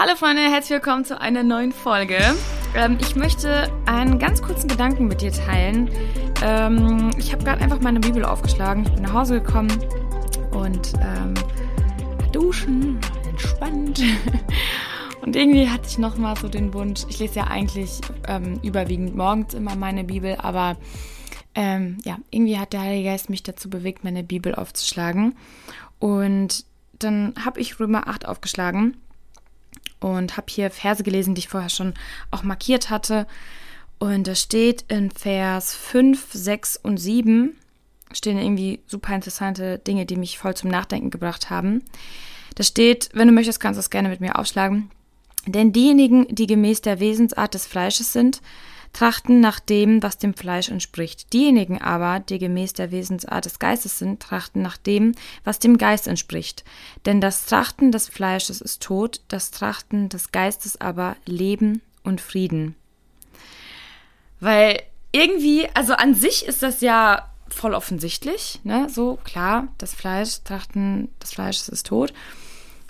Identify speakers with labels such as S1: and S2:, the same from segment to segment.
S1: Hallo Freunde, herzlich willkommen zu einer neuen Folge. Ähm, ich möchte einen ganz kurzen Gedanken mit dir teilen. Ähm, ich habe gerade einfach meine Bibel aufgeschlagen. Ich bin nach Hause gekommen und ähm, duschen, entspannt. Und irgendwie hatte ich nochmal so den Wunsch, ich lese ja eigentlich ähm, überwiegend morgens immer meine Bibel, aber ähm, ja, irgendwie hat der Heilige Geist mich dazu bewegt, meine Bibel aufzuschlagen. Und dann habe ich Römer 8 aufgeschlagen und habe hier Verse gelesen, die ich vorher schon auch markiert hatte. Und da steht in Vers 5, 6 und 7 stehen irgendwie super interessante Dinge, die mich voll zum Nachdenken gebracht haben. Da steht, wenn du möchtest, kannst du es gerne mit mir aufschlagen. Denn diejenigen, die gemäß der Wesensart des Fleisches sind, trachten nach dem, was dem Fleisch entspricht. Diejenigen aber, die gemäß der Wesensart des Geistes sind, trachten nach dem, was dem Geist entspricht. Denn das Trachten des Fleisches ist Tod, das Trachten des Geistes aber Leben und Frieden. Weil irgendwie, also an sich ist das ja voll offensichtlich, ne? So klar, das Fleisch, Trachten des Fleisches ist tot.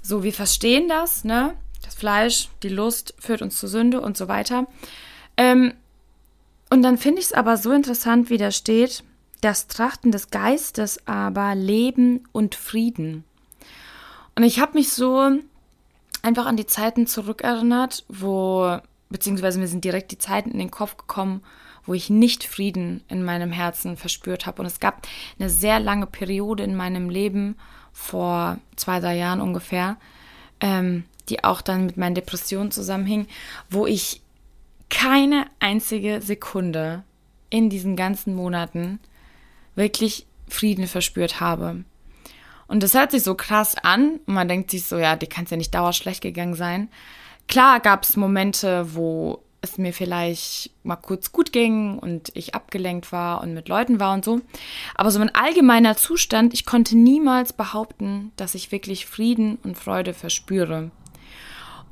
S1: So, wir verstehen das, ne? Das Fleisch, die Lust führt uns zur Sünde und so weiter. Ähm, und dann finde ich es aber so interessant, wie da steht, das Trachten des Geistes aber Leben und Frieden. Und ich habe mich so einfach an die Zeiten zurückerinnert, wo, beziehungsweise mir sind direkt die Zeiten in den Kopf gekommen, wo ich nicht Frieden in meinem Herzen verspürt habe. Und es gab eine sehr lange Periode in meinem Leben, vor zwei, drei Jahren ungefähr, ähm, die auch dann mit meinen Depressionen zusammenhing, wo ich keine einzige Sekunde in diesen ganzen Monaten wirklich Frieden verspürt habe. Und das hört sich so krass an und man denkt sich so, ja, dir kann es ja nicht dauerschlecht gegangen sein. Klar gab es Momente, wo es mir vielleicht mal kurz gut ging und ich abgelenkt war und mit Leuten war und so. Aber so ein allgemeiner Zustand, ich konnte niemals behaupten, dass ich wirklich Frieden und Freude verspüre.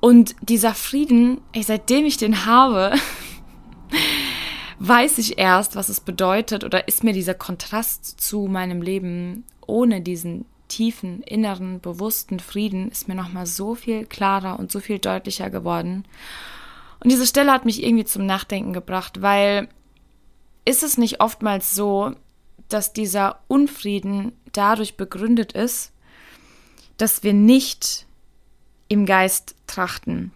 S1: Und dieser Frieden, ey, seitdem ich den habe, weiß ich erst, was es bedeutet oder ist mir dieser Kontrast zu meinem Leben ohne diesen tiefen, inneren, bewussten Frieden ist mir nochmal so viel klarer und so viel deutlicher geworden. Und diese Stelle hat mich irgendwie zum Nachdenken gebracht, weil ist es nicht oftmals so, dass dieser Unfrieden dadurch begründet ist, dass wir nicht im Geist trachten,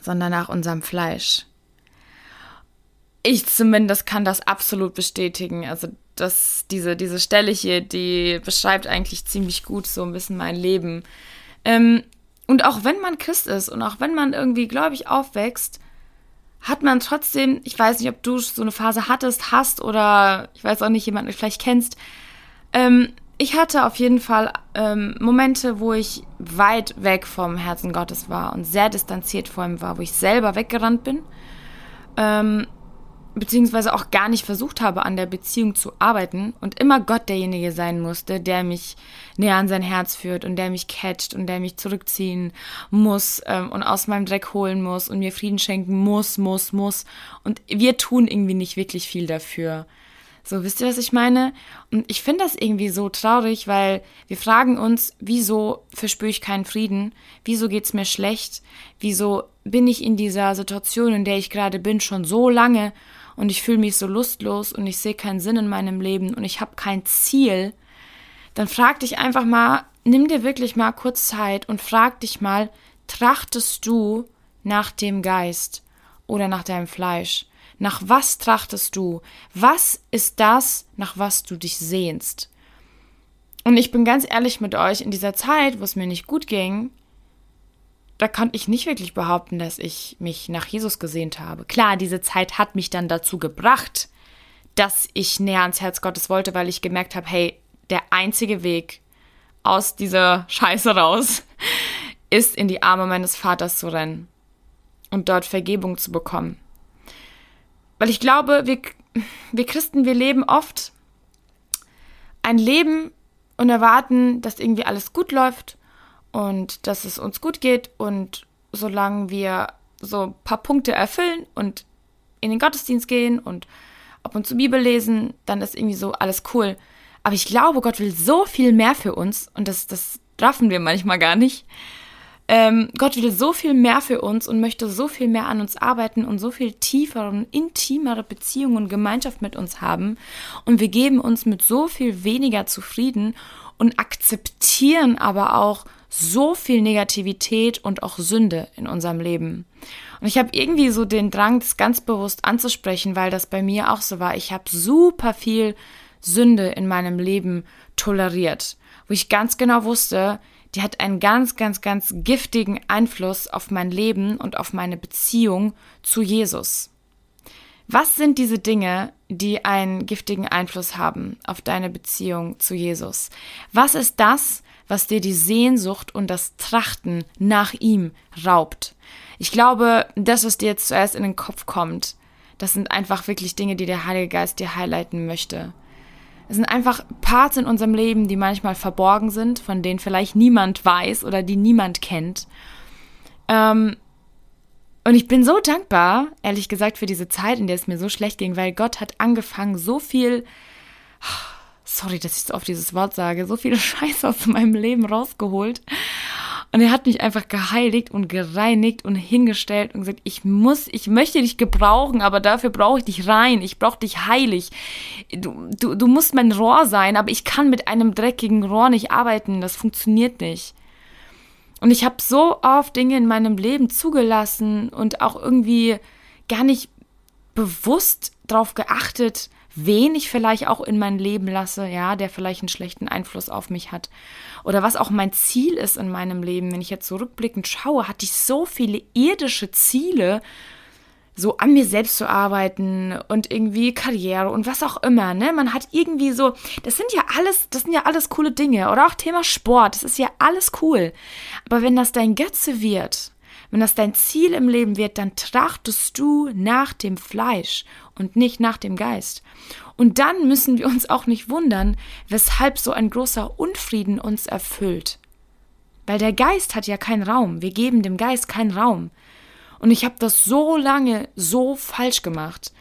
S1: sondern nach unserem Fleisch. Ich zumindest kann das absolut bestätigen. Also das, diese, diese Stelle hier, die beschreibt eigentlich ziemlich gut so ein bisschen mein Leben. Ähm, und auch wenn man Christ ist und auch wenn man irgendwie gläubig aufwächst, hat man trotzdem, ich weiß nicht, ob du so eine Phase hattest, hast oder ich weiß auch nicht, jemanden vielleicht kennst, ähm, ich hatte auf jeden Fall ähm, Momente, wo ich weit weg vom Herzen Gottes war und sehr distanziert vor ihm war, wo ich selber weggerannt bin, ähm, beziehungsweise auch gar nicht versucht habe, an der Beziehung zu arbeiten und immer Gott derjenige sein musste, der mich näher an sein Herz führt und der mich catcht und der mich zurückziehen muss ähm, und aus meinem Dreck holen muss und mir Frieden schenken muss, muss, muss. Und wir tun irgendwie nicht wirklich viel dafür. So, wisst ihr, was ich meine? Und ich finde das irgendwie so traurig, weil wir fragen uns, wieso verspüre ich keinen Frieden? Wieso geht's mir schlecht? Wieso bin ich in dieser Situation, in der ich gerade bin, schon so lange und ich fühle mich so lustlos und ich sehe keinen Sinn in meinem Leben und ich habe kein Ziel? Dann frag dich einfach mal, nimm dir wirklich mal kurz Zeit und frag dich mal, trachtest du nach dem Geist oder nach deinem Fleisch? Nach was trachtest du? Was ist das, nach was du dich sehnst? Und ich bin ganz ehrlich mit euch, in dieser Zeit, wo es mir nicht gut ging, da konnte ich nicht wirklich behaupten, dass ich mich nach Jesus gesehnt habe. Klar, diese Zeit hat mich dann dazu gebracht, dass ich näher ans Herz Gottes wollte, weil ich gemerkt habe, hey, der einzige Weg aus dieser Scheiße raus ist, in die Arme meines Vaters zu rennen und dort Vergebung zu bekommen. Weil ich glaube, wir, wir Christen, wir leben oft ein Leben und erwarten, dass irgendwie alles gut läuft und dass es uns gut geht und solange wir so ein paar Punkte erfüllen und in den Gottesdienst gehen und ab und zu Bibel lesen, dann ist irgendwie so alles cool. Aber ich glaube, Gott will so viel mehr für uns und das, das raffen wir manchmal gar nicht. Ähm, Gott will so viel mehr für uns und möchte so viel mehr an uns arbeiten und so viel tiefere und intimere Beziehungen und Gemeinschaft mit uns haben. Und wir geben uns mit so viel weniger zufrieden und akzeptieren aber auch so viel Negativität und auch Sünde in unserem Leben. Und ich habe irgendwie so den Drang, das ganz bewusst anzusprechen, weil das bei mir auch so war. Ich habe super viel Sünde in meinem Leben toleriert, wo ich ganz genau wusste, die hat einen ganz, ganz, ganz giftigen Einfluss auf mein Leben und auf meine Beziehung zu Jesus. Was sind diese Dinge, die einen giftigen Einfluss haben auf deine Beziehung zu Jesus? Was ist das, was dir die Sehnsucht und das Trachten nach ihm raubt? Ich glaube, das, was dir jetzt zuerst in den Kopf kommt, das sind einfach wirklich Dinge, die der Heilige Geist dir highlighten möchte. Es sind einfach Parts in unserem Leben, die manchmal verborgen sind, von denen vielleicht niemand weiß oder die niemand kennt. Ähm, und ich bin so dankbar, ehrlich gesagt, für diese Zeit, in der es mir so schlecht ging, weil Gott hat angefangen, so viel, sorry, dass ich so oft dieses Wort sage, so viel Scheiß aus meinem Leben rausgeholt. Und er hat mich einfach geheiligt und gereinigt und hingestellt und gesagt, ich muss, ich möchte dich gebrauchen, aber dafür brauche ich dich rein, ich brauche dich heilig. Du, du, du musst mein Rohr sein, aber ich kann mit einem dreckigen Rohr nicht arbeiten, das funktioniert nicht. Und ich habe so oft Dinge in meinem Leben zugelassen und auch irgendwie gar nicht bewusst darauf geachtet, wen ich vielleicht auch in mein Leben lasse, ja, der vielleicht einen schlechten Einfluss auf mich hat. Oder was auch mein Ziel ist in meinem Leben. Wenn ich jetzt zurückblickend schaue, hatte ich so viele irdische Ziele, so an mir selbst zu arbeiten und irgendwie Karriere und was auch immer, ne? Man hat irgendwie so, das sind ja alles, das sind ja alles coole Dinge oder auch Thema Sport, das ist ja alles cool. Aber wenn das dein Götze wird, wenn das dein Ziel im Leben wird, dann trachtest du nach dem Fleisch und nicht nach dem Geist. Und dann müssen wir uns auch nicht wundern, weshalb so ein großer Unfrieden uns erfüllt. Weil der Geist hat ja keinen Raum. Wir geben dem Geist keinen Raum. Und ich habe das so lange so falsch gemacht.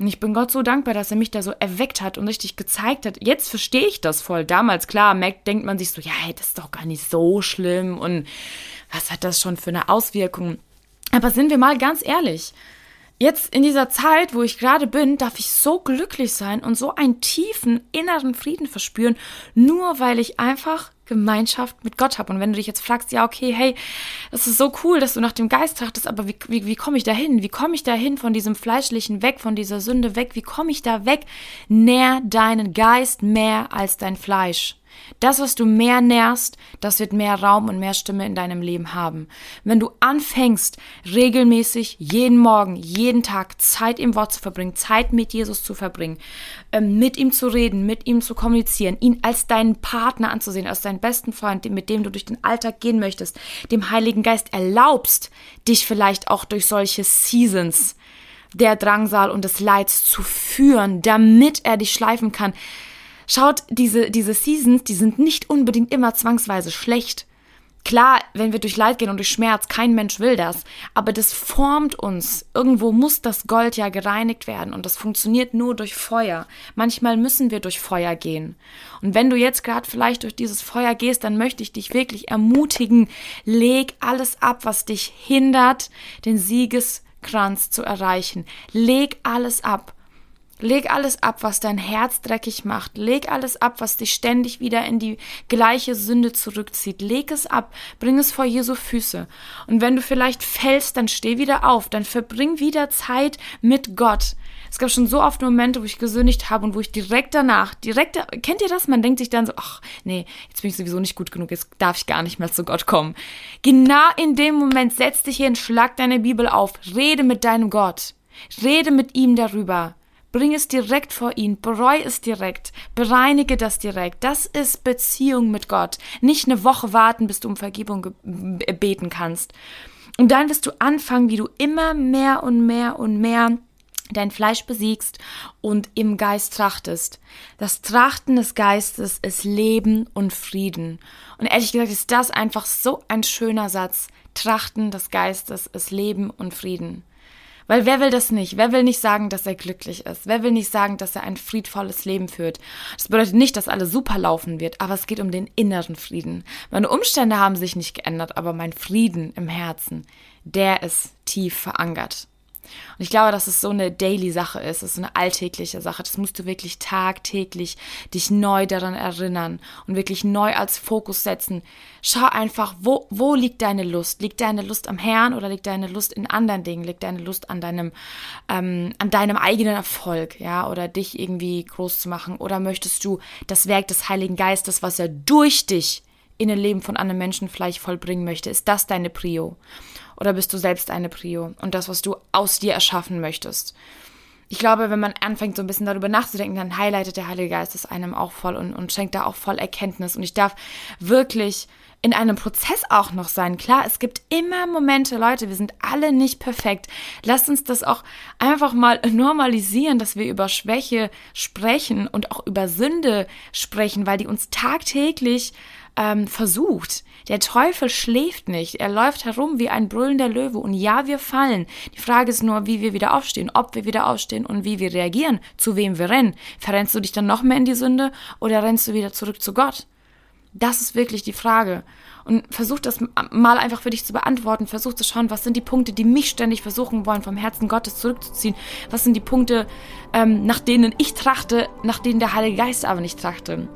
S1: Und ich bin Gott so dankbar, dass er mich da so erweckt hat und richtig gezeigt hat. Jetzt verstehe ich das voll. Damals, klar, denkt man sich so, ja, hey, das ist doch gar nicht so schlimm und was hat das schon für eine Auswirkung? Aber sind wir mal ganz ehrlich, jetzt in dieser Zeit, wo ich gerade bin, darf ich so glücklich sein und so einen tiefen inneren Frieden verspüren, nur weil ich einfach Gemeinschaft mit Gott habe. Und wenn du dich jetzt fragst, ja, okay, hey, das ist so cool, dass du nach dem Geist trachtest, aber wie, wie, wie komme ich da hin? Wie komme ich da hin von diesem Fleischlichen weg, von dieser Sünde weg? Wie komme ich da weg? Nähr deinen Geist mehr als dein Fleisch. Das, was du mehr nährst, das wird mehr Raum und mehr Stimme in deinem Leben haben. Wenn du anfängst, regelmäßig, jeden Morgen, jeden Tag Zeit im Wort zu verbringen, Zeit mit Jesus zu verbringen, ähm, mit ihm zu reden, mit ihm zu kommunizieren, ihn als deinen Partner anzusehen, als deinen besten Freund, mit dem du durch den Alltag gehen möchtest, dem Heiligen Geist erlaubst, dich vielleicht auch durch solche Seasons der Drangsal und des Leids zu führen, damit er dich schleifen kann, Schaut, diese, diese Seasons, die sind nicht unbedingt immer zwangsweise schlecht. Klar, wenn wir durch Leid gehen und durch Schmerz, kein Mensch will das, aber das formt uns. Irgendwo muss das Gold ja gereinigt werden und das funktioniert nur durch Feuer. Manchmal müssen wir durch Feuer gehen. Und wenn du jetzt gerade vielleicht durch dieses Feuer gehst, dann möchte ich dich wirklich ermutigen, leg alles ab, was dich hindert, den Siegeskranz zu erreichen. Leg alles ab. Leg alles ab, was dein Herz dreckig macht. Leg alles ab, was dich ständig wieder in die gleiche Sünde zurückzieht. Leg es ab. Bring es vor Jesu Füße. Und wenn du vielleicht fällst, dann steh wieder auf. Dann verbring wieder Zeit mit Gott. Es gab schon so oft Momente, wo ich gesündigt habe und wo ich direkt danach, direkt, kennt ihr das? Man denkt sich dann so, ach, nee, jetzt bin ich sowieso nicht gut genug, jetzt darf ich gar nicht mehr zu Gott kommen. Genau in dem Moment setz dich hin, schlag deine Bibel auf, rede mit deinem Gott. Rede mit ihm darüber. Bring es direkt vor ihn, bereu es direkt, bereinige das direkt. Das ist Beziehung mit Gott. Nicht eine Woche warten, bis du um Vergebung beten kannst. Und dann wirst du anfangen, wie du immer mehr und mehr und mehr dein Fleisch besiegst und im Geist trachtest. Das Trachten des Geistes ist Leben und Frieden. Und ehrlich gesagt ist das einfach so ein schöner Satz. Trachten des Geistes ist Leben und Frieden. Weil wer will das nicht? Wer will nicht sagen, dass er glücklich ist? Wer will nicht sagen, dass er ein friedvolles Leben führt? Das bedeutet nicht, dass alles super laufen wird, aber es geht um den inneren Frieden. Meine Umstände haben sich nicht geändert, aber mein Frieden im Herzen, der ist tief verankert. Und ich glaube, dass es so eine Daily-Sache ist, es ist eine alltägliche Sache. Das musst du wirklich tagtäglich dich neu daran erinnern und wirklich neu als Fokus setzen. Schau einfach, wo, wo liegt deine Lust? Liegt deine Lust am Herrn oder liegt deine Lust in anderen Dingen? Liegt deine Lust an deinem, ähm, an deinem eigenen Erfolg, ja, oder dich irgendwie groß zu machen? Oder möchtest du das Werk des Heiligen Geistes, was er durch dich in ein Leben von anderen Menschen vielleicht vollbringen möchte? Ist das deine Prio? Oder bist du selbst eine Prio und das, was du aus dir erschaffen möchtest? Ich glaube, wenn man anfängt, so ein bisschen darüber nachzudenken, dann highlightet der Heilige Geist es einem auch voll und, und schenkt da auch voll Erkenntnis. Und ich darf wirklich in einem Prozess auch noch sein. Klar, es gibt immer Momente, Leute, wir sind alle nicht perfekt. Lasst uns das auch einfach mal normalisieren, dass wir über Schwäche sprechen und auch über Sünde sprechen, weil die uns tagtäglich ähm, versucht. Der Teufel schläft nicht. Er läuft herum wie ein brüllender Löwe. Und ja, wir fallen. Die Frage ist nur, wie wir wieder aufstehen, ob wir wieder aufstehen und wie wir reagieren, zu wem wir rennen. Verrennst du dich dann noch mehr in die Sünde oder rennst du wieder zurück zu Gott? Das ist wirklich die Frage. Und versuch das mal einfach für dich zu beantworten. Versuch zu schauen, was sind die Punkte, die mich ständig versuchen wollen, vom Herzen Gottes zurückzuziehen. Was sind die Punkte, ähm, nach denen ich trachte, nach denen der Heilige Geist aber nicht trachte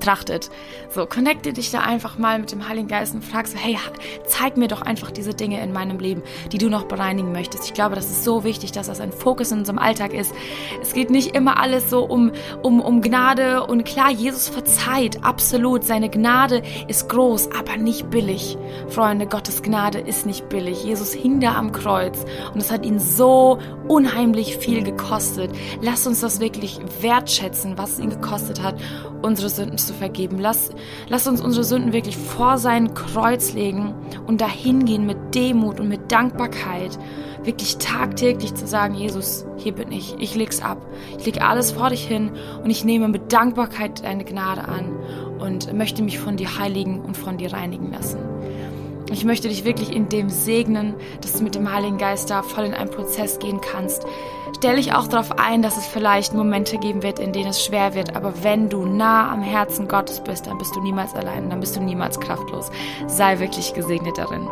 S1: trachtet. So, connecte dich da einfach mal mit dem Heiligen Geist und frag so, hey, zeig mir doch einfach diese Dinge in meinem Leben, die du noch bereinigen möchtest. Ich glaube, das ist so wichtig, dass das ein Fokus in unserem Alltag ist. Es geht nicht immer alles so um, um, um Gnade und klar, Jesus verzeiht, absolut. Seine Gnade ist groß, aber nicht billig. Freunde, Gottes Gnade ist nicht billig. Jesus hing da am Kreuz und es hat ihn so unheimlich viel gekostet. Lass uns das wirklich wertschätzen, was es ihn gekostet hat, unsere Sünden zu vergeben. Lass, lass uns unsere Sünden wirklich vor sein Kreuz legen und dahin gehen mit Demut und mit Dankbarkeit. Wirklich tagtäglich zu sagen, Jesus, hier bin ich, ich leg's ab. Ich leg alles vor dich hin und ich nehme mit Dankbarkeit deine Gnade an und möchte mich von dir heiligen und von dir reinigen lassen. Ich möchte dich wirklich in dem segnen, dass du mit dem Heiligen Geist da voll in einen Prozess gehen kannst. Stell dich auch darauf ein, dass es vielleicht Momente geben wird, in denen es schwer wird. Aber wenn du nah am Herzen Gottes bist, dann bist du niemals allein, dann bist du niemals kraftlos. Sei wirklich gesegnet darin.